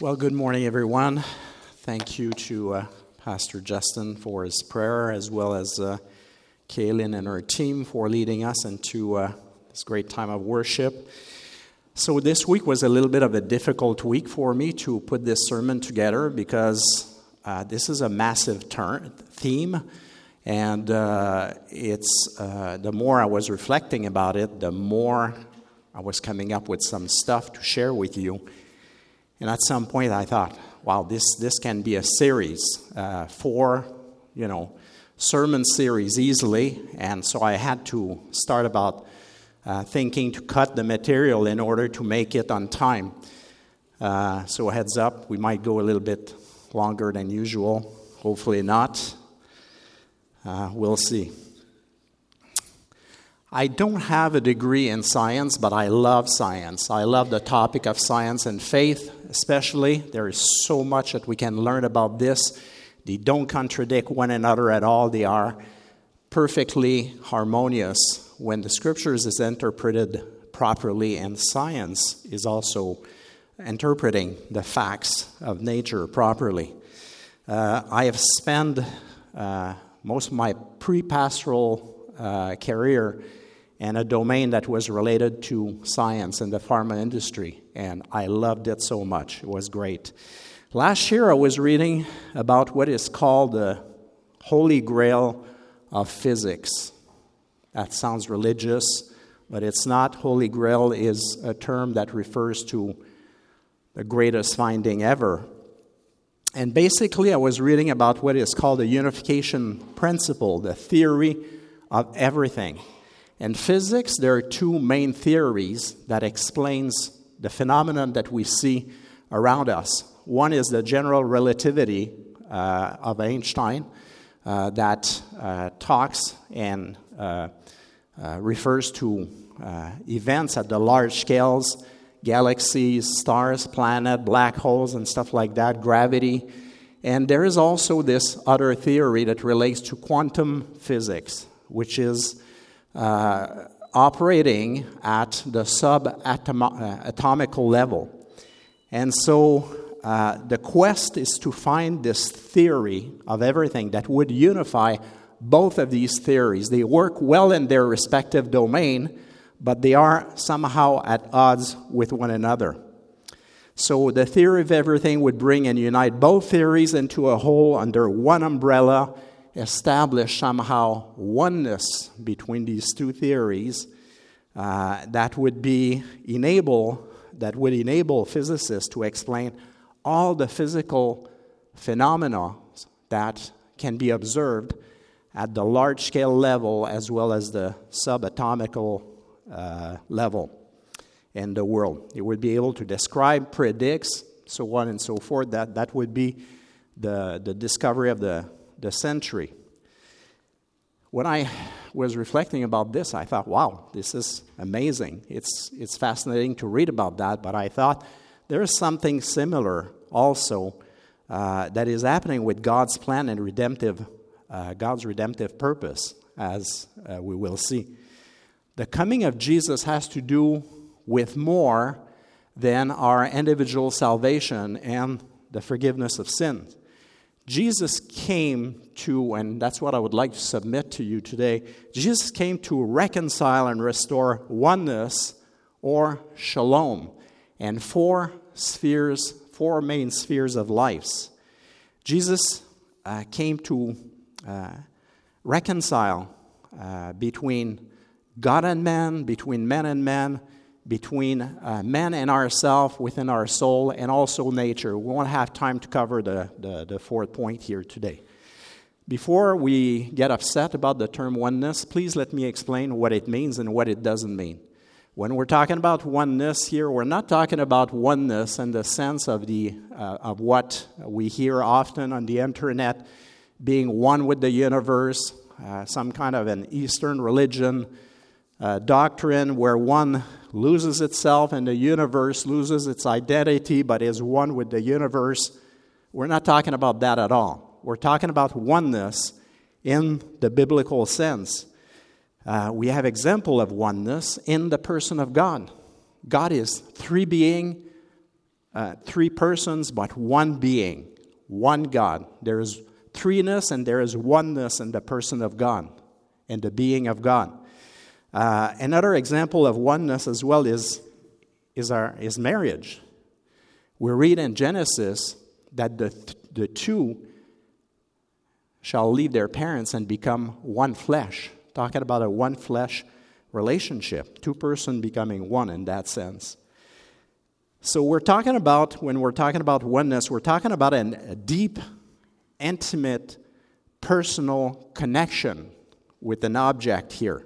Well, good morning, everyone. Thank you to uh, Pastor Justin for his prayer, as well as uh, Kaylin and her team for leading us into uh, this great time of worship. So, this week was a little bit of a difficult week for me to put this sermon together because uh, this is a massive turn, theme. And uh, it's uh, the more I was reflecting about it, the more I was coming up with some stuff to share with you. And at some point, I thought, wow, this, this can be a series, uh, four, you know, sermon series easily. And so I had to start about uh, thinking to cut the material in order to make it on time. Uh, so heads up, we might go a little bit longer than usual. Hopefully not. Uh, we'll see. I don't have a degree in science, but I love science. I love the topic of science and faith, especially. There is so much that we can learn about this. They don't contradict one another at all, they are perfectly harmonious when the scriptures is interpreted properly and science is also interpreting the facts of nature properly. Uh, I have spent uh, most of my pre pastoral uh, career and a domain that was related to science and the pharma industry. And I loved it so much. It was great. Last year, I was reading about what is called the Holy Grail of physics. That sounds religious, but it's not. Holy Grail is a term that refers to the greatest finding ever. And basically, I was reading about what is called the unification principle, the theory of everything. In physics, there are two main theories that explains the phenomenon that we see around us. One is the general relativity uh, of Einstein uh, that uh, talks and uh, uh, refers to uh, events at the large scales, galaxies, stars, planet, black holes, and stuff like that, gravity. And there is also this other theory that relates to quantum physics, which is uh, operating at the subatomical level. And so uh, the quest is to find this theory of everything that would unify both of these theories. They work well in their respective domain, but they are somehow at odds with one another. So the theory of everything would bring and unite both theories into a whole under one umbrella establish somehow oneness between these two theories uh, that would be enable that would enable physicists to explain all the physical phenomena that can be observed at the large scale level as well as the subatomical uh, level in the world. It would be able to describe, predicts, so on and so forth. That, that would be the, the discovery of the the century. When I was reflecting about this, I thought, wow, this is amazing. It's, it's fascinating to read about that, but I thought there is something similar also uh, that is happening with God's plan and redemptive, uh, God's redemptive purpose, as uh, we will see. The coming of Jesus has to do with more than our individual salvation and the forgiveness of sins. Jesus came to, and that's what I would like to submit to you today, Jesus came to reconcile and restore oneness or shalom and four spheres, four main spheres of lives. Jesus uh, came to uh, reconcile uh, between God and man, between man and man, between uh, man and ourself within our soul and also nature. We won't have time to cover the, the, the, fourth point here today. Before we get upset about the term oneness, please let me explain what it means and what it doesn't mean. When we're talking about oneness here, we're not talking about oneness in the sense of, the, uh, of what we hear often on the internet being one with the universe, uh, some kind of an Eastern religion uh, doctrine where one loses itself and the universe loses its identity but is one with the universe. We're not talking about that at all. We're talking about oneness in the biblical sense. Uh, we have example of oneness in the person of God. God is three being, uh, three persons, but one being, one God. There is threeness and there is oneness in the person of God, in the being of God. Uh, another example of oneness as well is, is, our, is marriage. We read in Genesis that the, the two shall leave their parents and become one flesh. Talking about a one flesh relationship, two person becoming one in that sense. So we're talking about, when we're talking about oneness, we're talking about an, a deep, intimate, personal connection with an object here.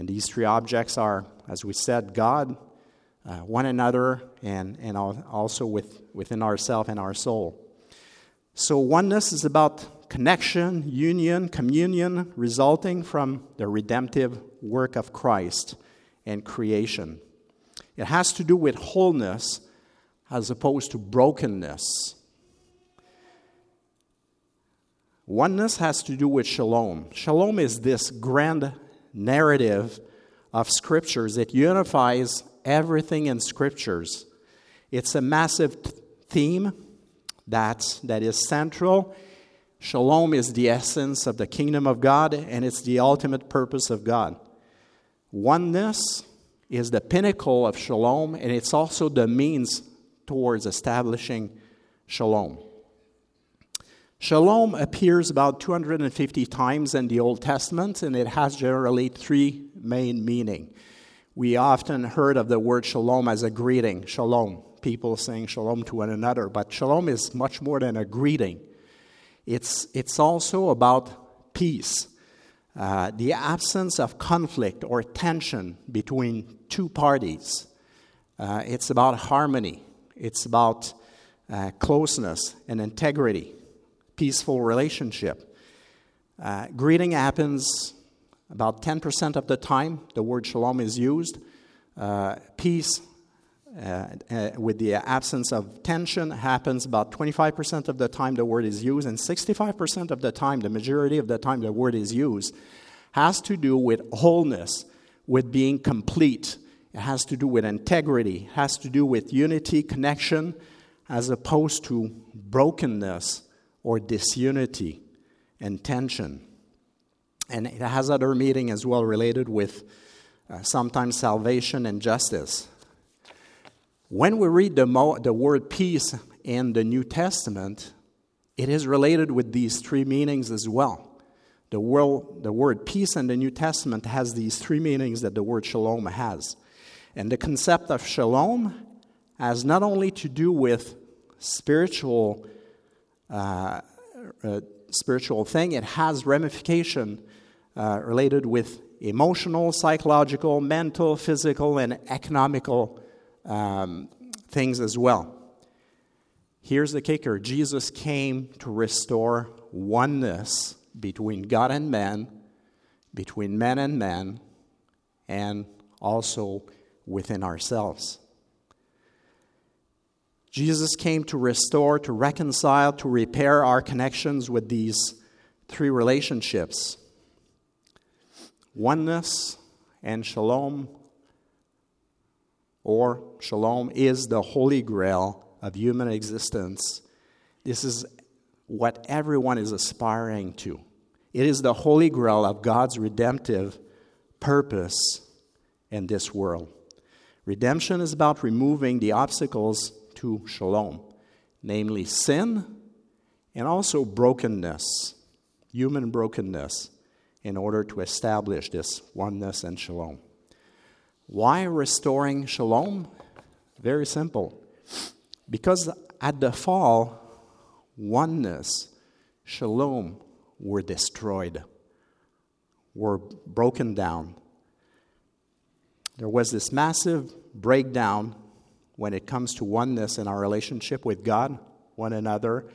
And these three objects are, as we said, God, uh, one another, and, and also with, within ourself and our soul. So oneness is about connection, union, communion resulting from the redemptive work of Christ and creation. It has to do with wholeness as opposed to brokenness. Oneness has to do with shalom. Shalom is this grand narrative of scriptures. It unifies everything in scriptures. It's a massive theme that, that is central. Shalom is the essence of the kingdom of God, and it's the ultimate purpose of God. Oneness is the pinnacle of shalom, and it's also the means towards establishing shalom. Shalom appears about 250 times in the Old Testament, and it has generally three main meaning. We often heard of the word shalom as a greeting, shalom, people saying shalom to one another, but shalom is much more than a greeting. It's, it's also about peace, uh, the absence of conflict or tension between two parties. Uh, it's about harmony, it's about uh, closeness and integrity, peaceful relationship. Uh, greeting happens about 10% of the time, the word shalom is used. Uh, peace uh, uh, with the absence of tension happens about 25% of the time the word is used, and 65% of the time, the majority of the time the word is used, has to do with wholeness, with being complete. It has to do with integrity, it has to do with unity, connection, as opposed to brokenness or disunity and tension. And it has other meaning as well related with uh, sometimes salvation and justice. When we read the, mo- the word peace in the New Testament, it is related with these three meanings as well. The, world, the word peace in the New Testament has these three meanings that the word shalom has. And the concept of shalom has not only to do with spiritual, uh, uh, spiritual thing, it has ramification uh, related with emotional, psychological, mental, physical, and economical um, things as well. Here's the kicker Jesus came to restore oneness between God and man, between men and men, and also within ourselves. Jesus came to restore, to reconcile, to repair our connections with these three relationships oneness and shalom or shalom is the holy grail of human existence. This is what everyone is aspiring to. It is the holy grail of God's redemptive purpose in this world. Redemption is about removing the obstacles to shalom, namely sin and also brokenness, human brokenness, in order to establish this oneness and shalom. Why restoring shalom? Very simple. Because at the fall, oneness, shalom were destroyed, were broken down. There was this massive breakdown when it comes to oneness in our relationship with God, one another,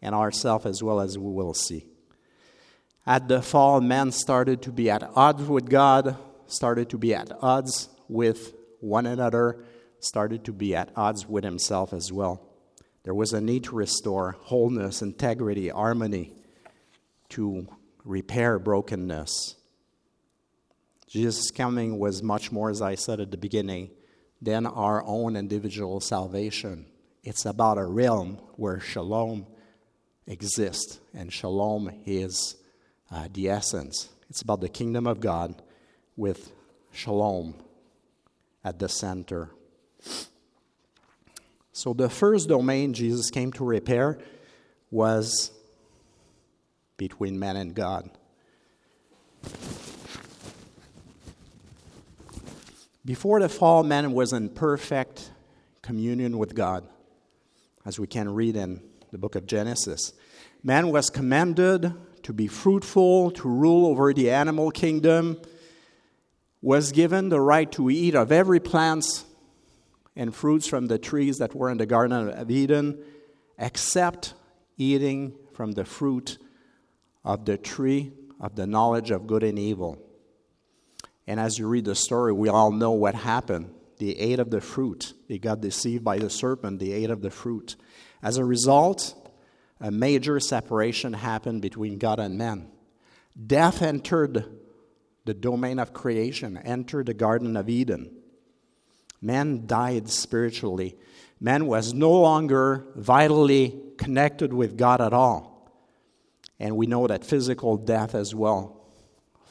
and ourselves as well as we will see. At the fall, man started to be at odds with God, started to be at odds with one another, started to be at odds with himself as well. There was a need to restore wholeness, integrity, harmony, to repair brokenness. Jesus' coming was much more, as I said at the beginning, than our own individual salvation. it's about a realm where shalom exists, and shalom is uh, the essence. It's about the kingdom of God with shalom at the center. So, the first domain Jesus came to repair was between man and God. Before the fall, man was in perfect communion with God, as we can read in the book of Genesis. Man was commanded to be fruitful, to rule over the animal kingdom, was given the right to eat of every plant and fruits from the trees that were in the Garden of Eden, except eating from the fruit of the tree of the knowledge of good and evil. And as you read the story, we all know what happened. They ate of the fruit. They got deceived by the serpent. They ate of the fruit. As a result, a major separation happened between God and man. Death entered the domain of creation, entered the Garden of Eden. Man died spiritually. Man was no longer vitally connected with God at all. And we know that physical death as well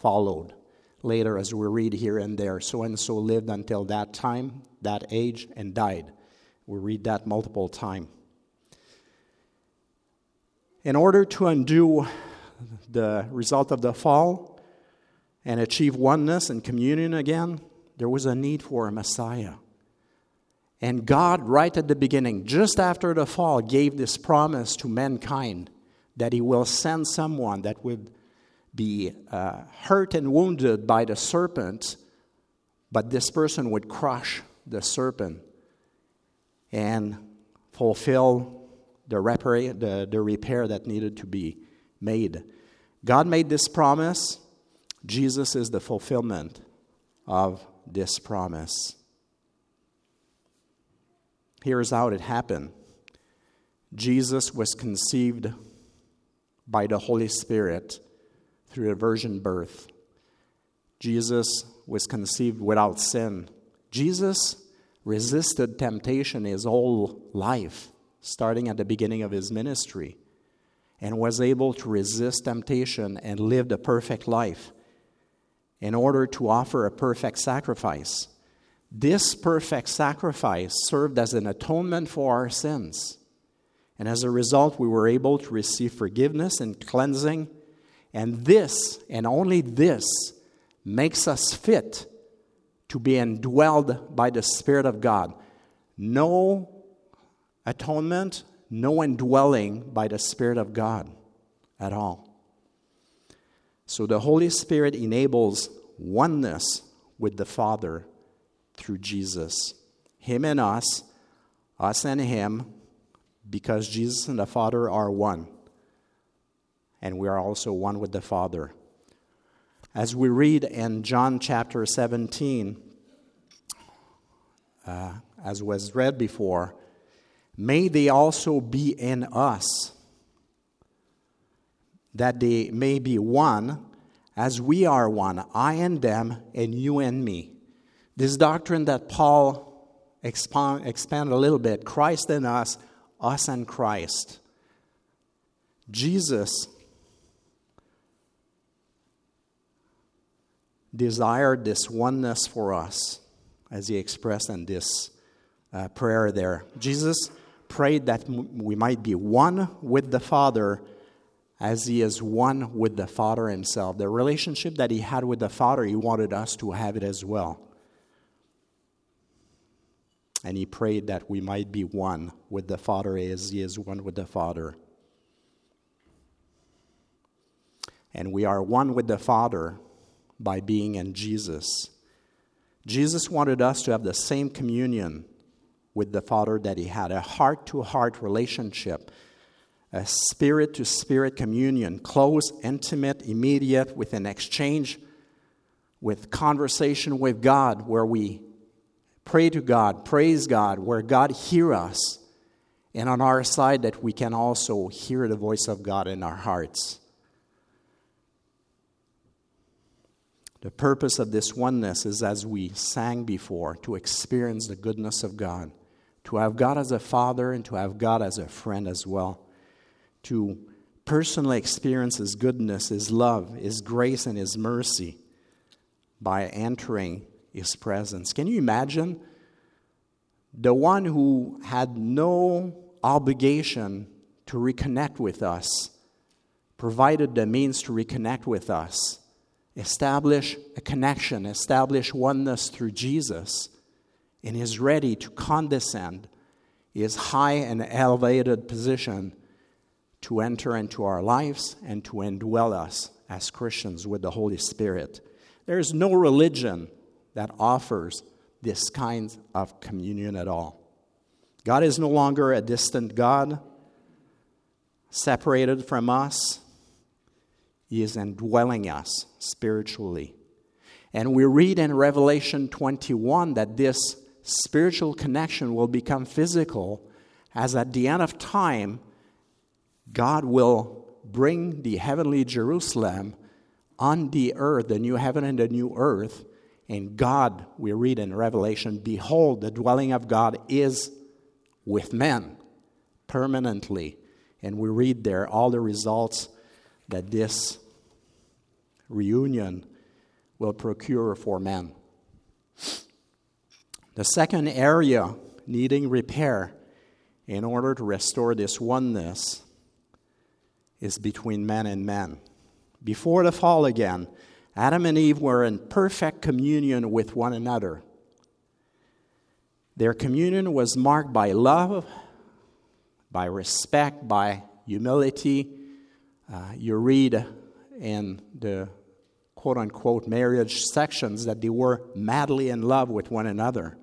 followed later, as we read here and there. So and so lived until that time, that age, and died. We read that multiple times. In order to undo the result of the fall and achieve oneness and communion again, there was a need for a Messiah. And God, right at the beginning, just after the fall, gave this promise to mankind that He will send someone that would be uh, hurt and wounded by the serpent, but this person would crush the serpent and fulfill the, repara- the, the repair that needed to be made. God made this promise. Jesus is the fulfillment of this promise. Here's how it happened Jesus was conceived by the Holy Spirit through a virgin birth. Jesus was conceived without sin. Jesus resisted temptation his whole life, starting at the beginning of his ministry, and was able to resist temptation and lived a perfect life in order to offer a perfect sacrifice. This perfect sacrifice served as an atonement for our sins. And as a result, we were able to receive forgiveness and cleansing and this, and only this, makes us fit to be indwelled by the Spirit of God. No atonement, no indwelling by the Spirit of God at all. So the Holy Spirit enables oneness with the Father through Jesus. Him and us, us and Him, because Jesus and the Father are one and we are also one with the Father. As we read in John chapter 17, uh, as was read before, may they also be in us, that they may be one as we are one, I and them, and you and me. This doctrine that Paul expand, expanded a little bit Christ in us, us and Christ. Jesus desired this oneness for us, as he expressed in this uh, prayer there. Jesus prayed that we might be one with the Father as he is one with the Father himself. The relationship that he had with the Father, he wanted us to have it as well. And he prayed that we might be one with the Father as he is one with the Father. And we are one with the Father by being in Jesus. Jesus wanted us to have the same communion with the Father that he had a heart to heart relationship, a spirit to spirit communion, close, intimate, immediate, with an exchange, with conversation with God, where we pray to God, praise God, where God hear us, and on our side that we can also hear the voice of God in our hearts. The purpose of this oneness is, as we sang before, to experience the goodness of God, to have God as a father and to have God as a friend as well, to personally experience His goodness, His love, His grace, and His mercy by entering His presence. Can you imagine the one who had no obligation to reconnect with us, provided the means to reconnect with us, establish a connection, establish oneness through Jesus, and is ready to condescend his high and elevated position to enter into our lives and to indwell us as Christians with the Holy Spirit. There is no religion that offers this kind of communion at all. God is no longer a distant God, separated from us. He is indwelling us spiritually. And we read in Revelation 21 that this spiritual connection will become physical as at the end of time, God will bring the heavenly Jerusalem on the earth, the new heaven and the new earth. And God, we read in Revelation, behold, the dwelling of God is with men permanently. And we read there all the results that this reunion will procure for men. The second area needing repair in order to restore this oneness is between man and man. Before the fall again, Adam and Eve were in perfect communion with one another. Their communion was marked by love, by respect, by humility. Uh, you read in the quote unquote marriage sections that they were madly in love with one another.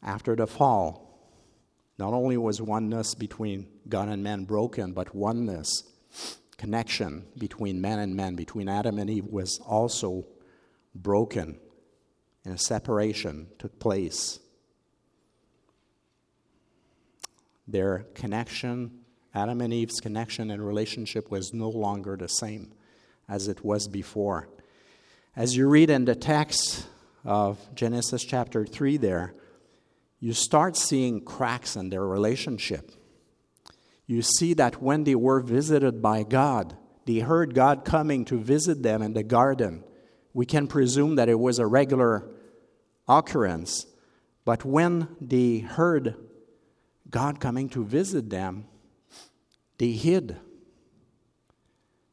After the fall, not only was oneness between God and man broken, but oneness, connection between man and man, between Adam and Eve, was also broken, and a separation took place. Their connection, Adam and Eve's connection and relationship, was no longer the same as it was before. As you read in the text of Genesis chapter 3, there, you start seeing cracks in their relationship. You see that when they were visited by God, they heard God coming to visit them in the garden. We can presume that it was a regular occurrence. But when they heard God coming to visit them, they hid.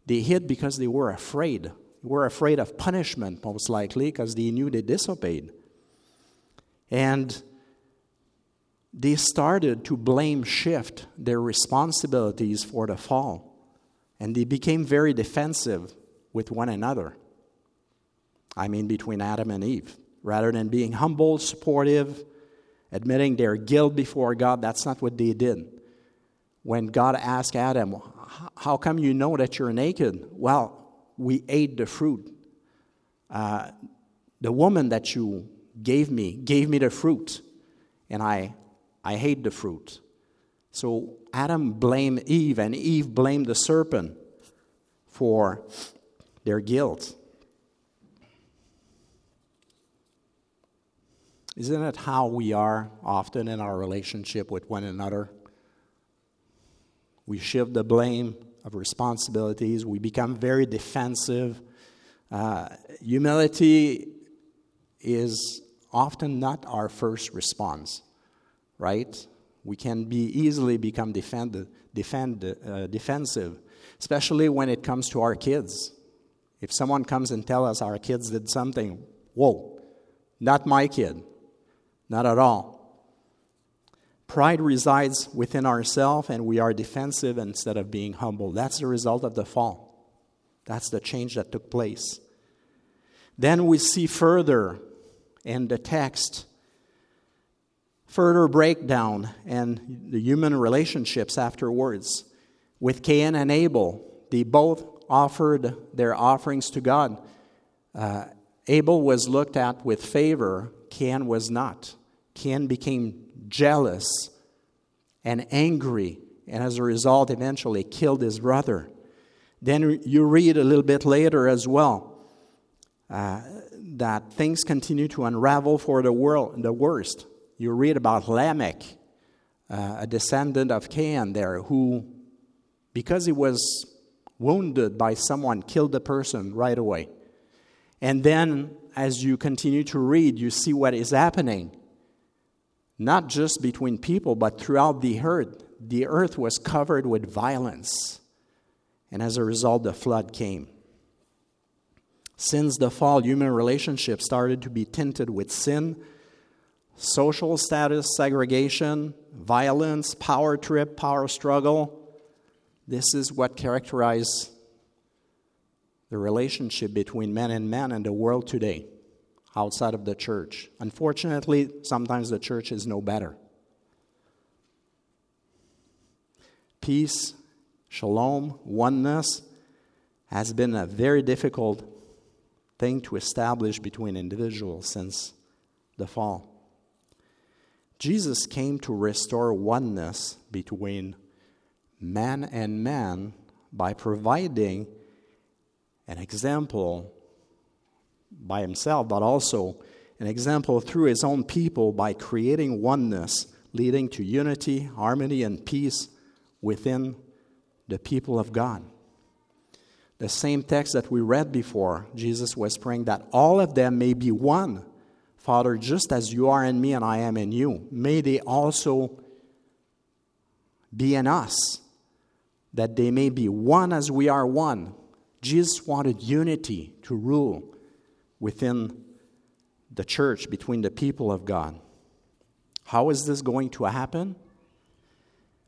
They hid because they were afraid. Were afraid of punishment, most likely, because they knew they disobeyed. And they started to blame shift their responsibilities for the fall. And they became very defensive with one another. I mean, between Adam and Eve. Rather than being humble, supportive, admitting their guilt before God, that's not what they did. When God asked Adam, How come you know that you're naked? Well, we ate the fruit. Uh, the woman that you gave me gave me the fruit, and I I hate the fruit. So Adam blamed Eve, and Eve blamed the serpent for their guilt. Isn't it how we are often in our relationship with one another? We shift the blame of responsibilities, we become very defensive. Uh, humility is often not our first response right? We can be easily become defend, defend, uh, defensive, especially when it comes to our kids. If someone comes and tell us our kids did something, whoa, not my kid, not at all. Pride resides within ourselves, and we are defensive instead of being humble. That's the result of the fall. That's the change that took place. Then we see further in the text further breakdown and the human relationships afterwards. With Cain and Abel, they both offered their offerings to God. Uh, Abel was looked at with favor, Cain was not. Cain became jealous and angry, and as a result, eventually killed his brother. Then you read a little bit later as well uh, that things continue to unravel for the world, the worst You read about Lamech, uh, a descendant of Cain, there, who, because he was wounded by someone, killed the person right away. And then, as you continue to read, you see what is happening. Not just between people, but throughout the earth. The earth was covered with violence. And as a result, the flood came. Since the fall, human relationships started to be tinted with sin, social status segregation, violence, power trip, power struggle. This is what characterizes the relationship between men and men in the world today, outside of the church. Unfortunately, sometimes the church is no better. Peace, shalom, oneness has been a very difficult thing to establish between individuals since the fall. Jesus came to restore oneness between man and man by providing an example by himself, but also an example through his own people by creating oneness, leading to unity, harmony, and peace within the people of God. The same text that we read before, Jesus was praying that all of them may be one. Father, just as you are in me and I am in you, may they also be in us, that they may be one as we are one. Jesus wanted unity to rule within the church, between the people of God. How is this going to happen?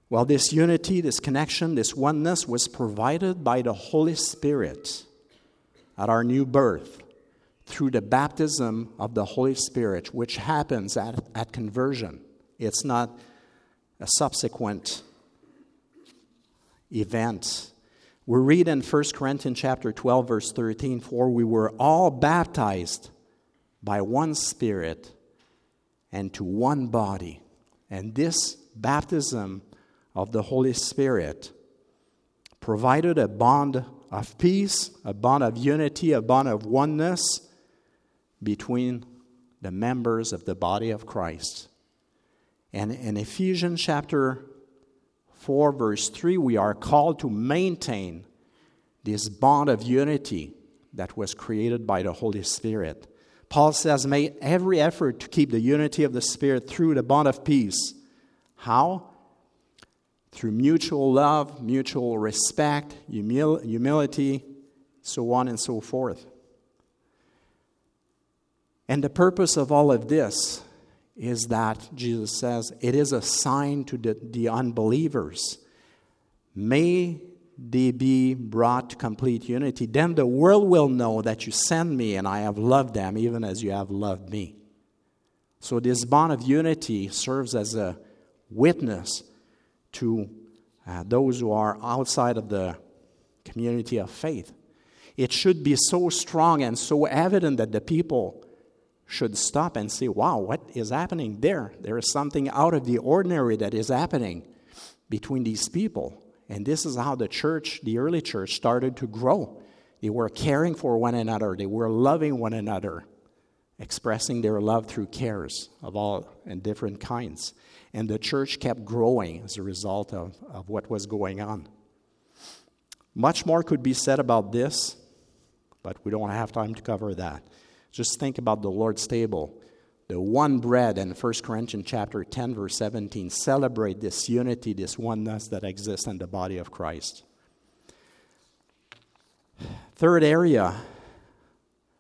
Well, this unity, this connection, this oneness was provided by the Holy Spirit at our new birth through the baptism of the Holy Spirit, which happens at, at conversion. It's not a subsequent event. We read in 1 Corinthians chapter 12, verse 13, for we were all baptized by one Spirit and to one body. And this baptism of the Holy Spirit provided a bond of peace, a bond of unity, a bond of oneness between the members of the body of Christ. And in Ephesians chapter 4, verse 3, we are called to maintain this bond of unity that was created by the Holy Spirit. Paul says, Make every effort to keep the unity of the Spirit through the bond of peace. How? Through mutual love, mutual respect, humil- humility, so on and so forth. And the purpose of all of this is that Jesus says it is a sign to the, the unbelievers. May they be brought to complete unity. Then the world will know that you send me and I have loved them even as you have loved me. So, this bond of unity serves as a witness to uh, those who are outside of the community of faith. It should be so strong and so evident that the people should stop and say, wow, what is happening there? There is something out of the ordinary that is happening between these people. And this is how the church, the early church, started to grow. They were caring for one another, they were loving one another, expressing their love through cares of all and different kinds. And the church kept growing as a result of, of what was going on. Much more could be said about this, but we don't have time to cover that. Just think about the Lord's table. The one bread in 1 Corinthians chapter 10, verse 17, celebrate this unity, this oneness that exists in the body of Christ. Third area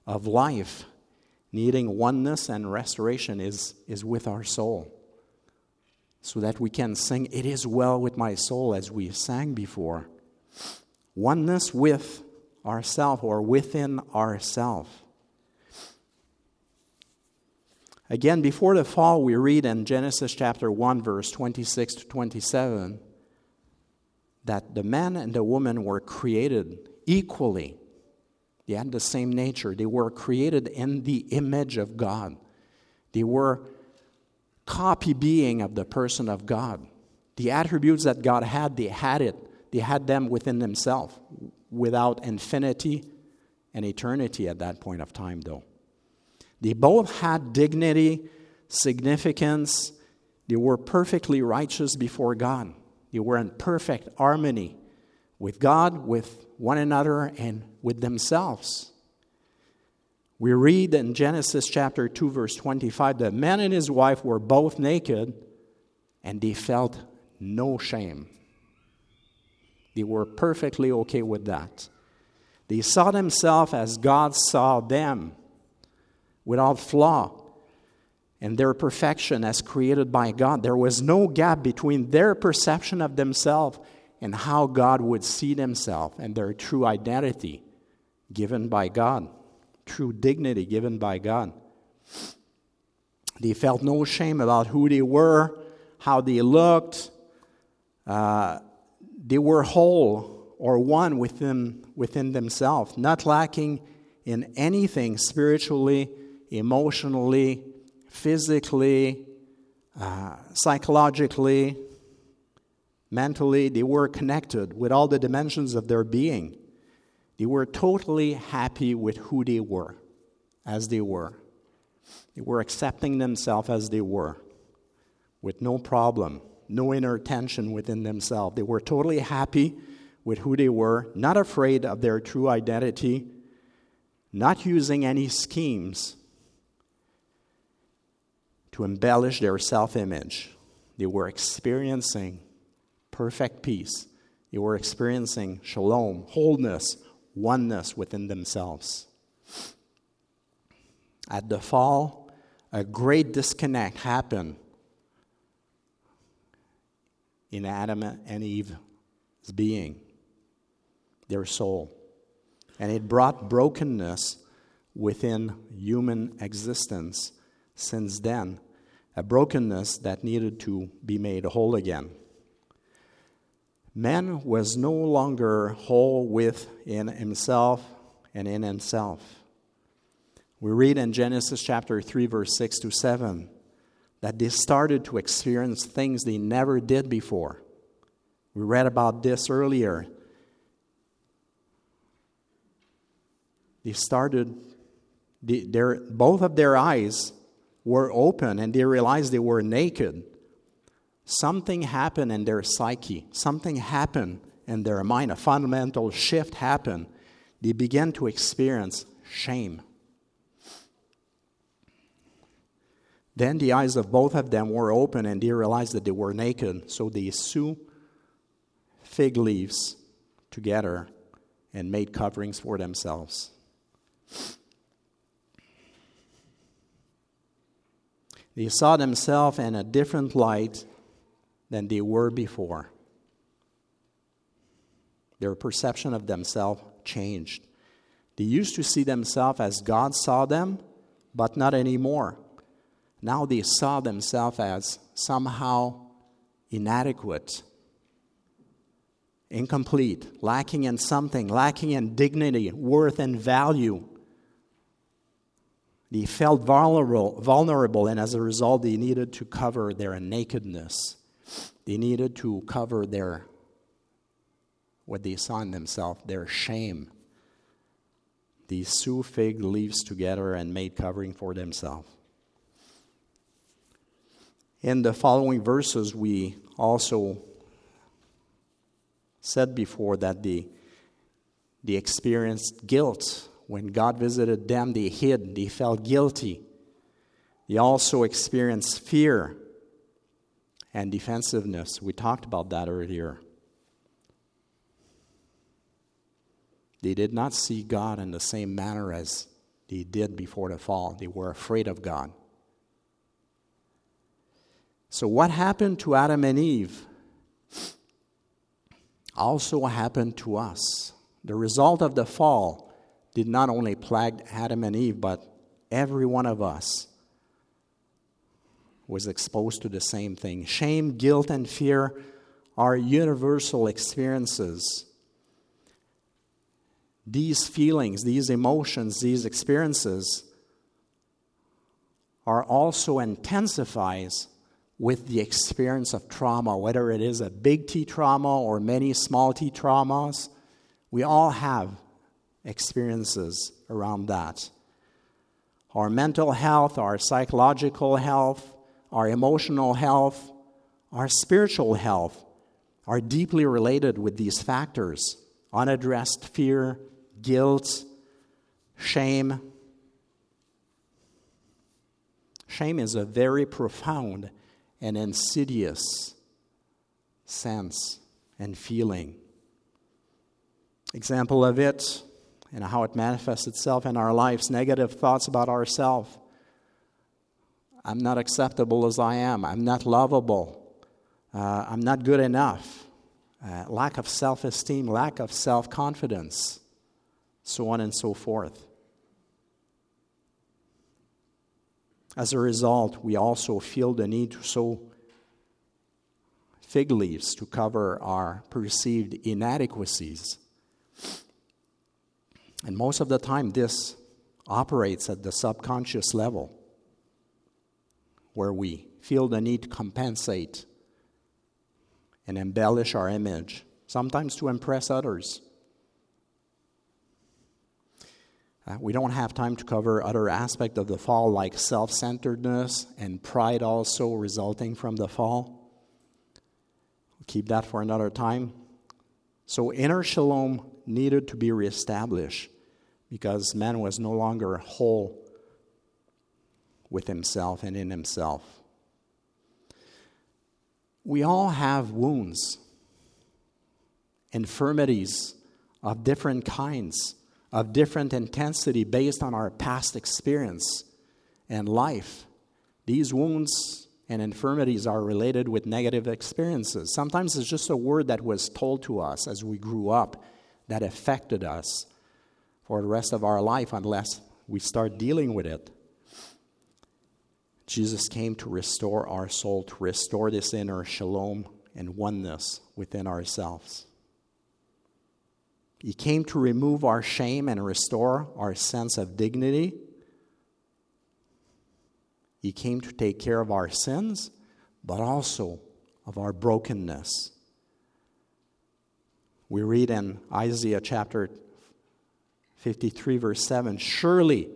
of life needing oneness and restoration is, is with our soul. So that we can sing, It is well with my soul, as we sang before. Oneness with ourself or within ourself. Again, before the fall, we read in Genesis chapter 1, verse 26 to 27, that the man and the woman were created equally. They had the same nature. They were created in the image of God. They were copy being of the person of God. The attributes that God had, they had it. They had them within themselves without infinity and eternity at that point of time, though. They both had dignity, significance. They were perfectly righteous before God. They were in perfect harmony with God, with one another, and with themselves. We read in Genesis chapter 2, verse 25, the man and his wife were both naked and they felt no shame. They were perfectly okay with that. They saw themselves as God saw them, without flaw, and their perfection as created by God. There was no gap between their perception of themselves and how God would see themselves and their true identity given by God true dignity given by God. They felt no shame about who they were, how they looked. Uh, they were whole or one within, within themselves, not lacking in anything spiritually, emotionally, physically, uh, psychologically, mentally. They were connected with all the dimensions of their being. They were totally happy with who they were, as they were. They were accepting themselves as they were, with no problem, no inner tension within themselves. They were totally happy with who they were, not afraid of their true identity, not using any schemes to embellish their self image. They were experiencing perfect peace. They were experiencing shalom, wholeness, oneness within themselves. At the fall, a great disconnect happened in Adam and Eve's being, their soul. And it brought brokenness within human existence since then, a brokenness that needed to be made whole again. Man was no longer whole within himself and in himself. We read in Genesis chapter 3, verse 6 to 7, that they started to experience things they never did before. We read about this earlier. They started, they, their, both of their eyes were open and they realized they were naked something happened in their psyche, something happened in their mind, a fundamental shift happened. They began to experience shame. Then the eyes of both of them were open and they realized that they were naked. So they sewed fig leaves together and made coverings for themselves. They saw themselves in a different light than they were before. Their perception of themselves changed. They used to see themselves as God saw them, but not anymore. Now they saw themselves as somehow inadequate, incomplete, lacking in something, lacking in dignity, worth, and value. They felt vulnerable, vulnerable, and as a result, they needed to cover their nakedness. They needed to cover their, what they saw in themselves, their shame. They sew fig leaves together and made covering for themselves. In the following verses, we also said before that they, they experienced guilt. When God visited them, they hid, they felt guilty. They also experienced fear and defensiveness. We talked about that earlier. They did not see God in the same manner as they did before the fall. They were afraid of God. So, what happened to Adam and Eve also happened to us. The result of the fall did not only plague Adam and Eve, but every one of us was exposed to the same thing. Shame, guilt, and fear are universal experiences. These feelings, these emotions, these experiences are also intensifies with the experience of trauma, whether it is a big T trauma or many small T traumas. We all have experiences around that. Our mental health, our psychological health, our emotional health, our spiritual health are deeply related with these factors unaddressed fear, guilt, shame. Shame is a very profound and insidious sense and feeling. Example of it and how it manifests itself in our lives negative thoughts about ourselves. I'm not acceptable as I am. I'm not lovable. Uh, I'm not good enough. Uh, lack of self esteem, lack of self confidence, so on and so forth. As a result, we also feel the need to sew fig leaves to cover our perceived inadequacies. And most of the time, this operates at the subconscious level, where we feel the need to compensate and embellish our image, sometimes to impress others. Uh, we don't have time to cover other aspects of the fall, like self centeredness and pride, also resulting from the fall. We'll keep that for another time. So, inner shalom needed to be reestablished because man was no longer whole with himself and in himself. We all have wounds, infirmities of different kinds, of different intensity based on our past experience and life. These wounds and infirmities are related with negative experiences. Sometimes it's just a word that was told to us as we grew up that affected us for the rest of our life unless we start dealing with it. Jesus came to restore our soul, to restore this inner shalom and oneness within ourselves. He came to remove our shame and restore our sense of dignity. He came to take care of our sins, but also of our brokenness. We read in Isaiah chapter 53, verse 7 Surely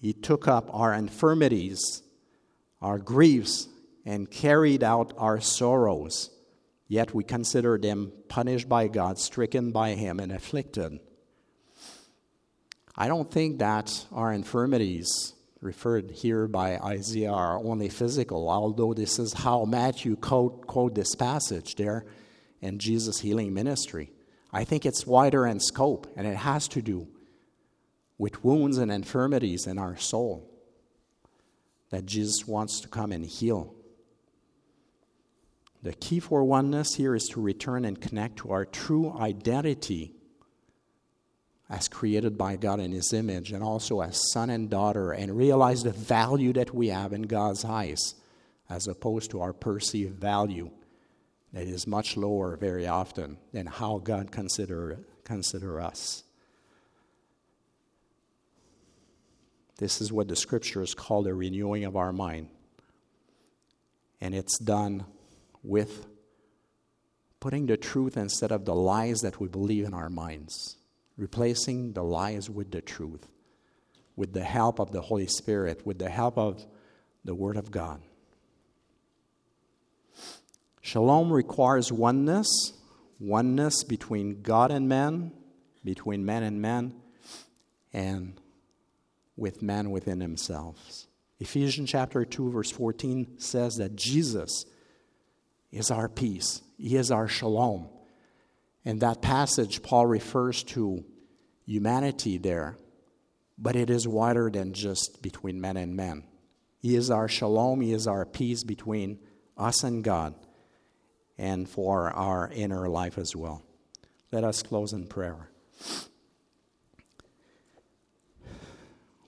he took up our infirmities, our griefs, and carried out our sorrows. Yet we consider them punished by God, stricken by him, and afflicted. I don't think that our infirmities referred here by Isaiah are only physical, although this is how Matthew quote, quote this passage there in Jesus' healing ministry. I think it's wider in scope, and it has to do with wounds and infirmities in our soul that Jesus wants to come and heal. The key for oneness here is to return and connect to our true identity as created by God in His image and also as son and daughter and realize the value that we have in God's eyes as opposed to our perceived value that is much lower very often than how God consider, consider us. This is what the scriptures call the renewing of our mind. And it's done with putting the truth instead of the lies that we believe in our minds, replacing the lies with the truth, with the help of the Holy Spirit, with the help of the Word of God. Shalom requires oneness, oneness between God and man, between man and man, and with man within themselves. Ephesians chapter 2 verse 14 says that Jesus is our peace. He is our shalom. In that passage Paul refers to humanity there, but it is wider than just between men and men. He is our shalom, he is our peace between us and God and for our inner life as well. Let us close in prayer.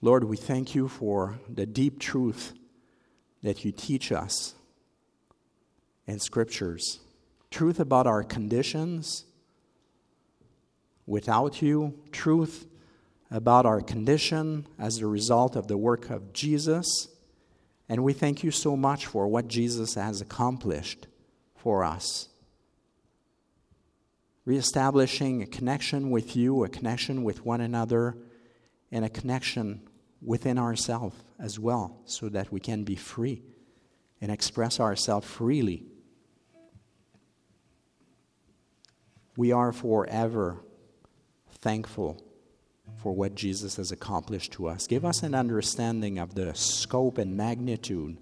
Lord, we thank you for the deep truth that you teach us in scriptures. Truth about our conditions without you, truth about our condition as a result of the work of Jesus. And we thank you so much for what Jesus has accomplished for us. Reestablishing a connection with you, a connection with one another, and a connection within ourselves as well so that we can be free and express ourselves freely. We are forever thankful for what Jesus has accomplished to us. Give us an understanding of the scope and magnitude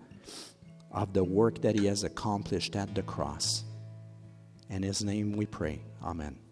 of the work that He has accomplished at the cross. In His name we pray. Amen.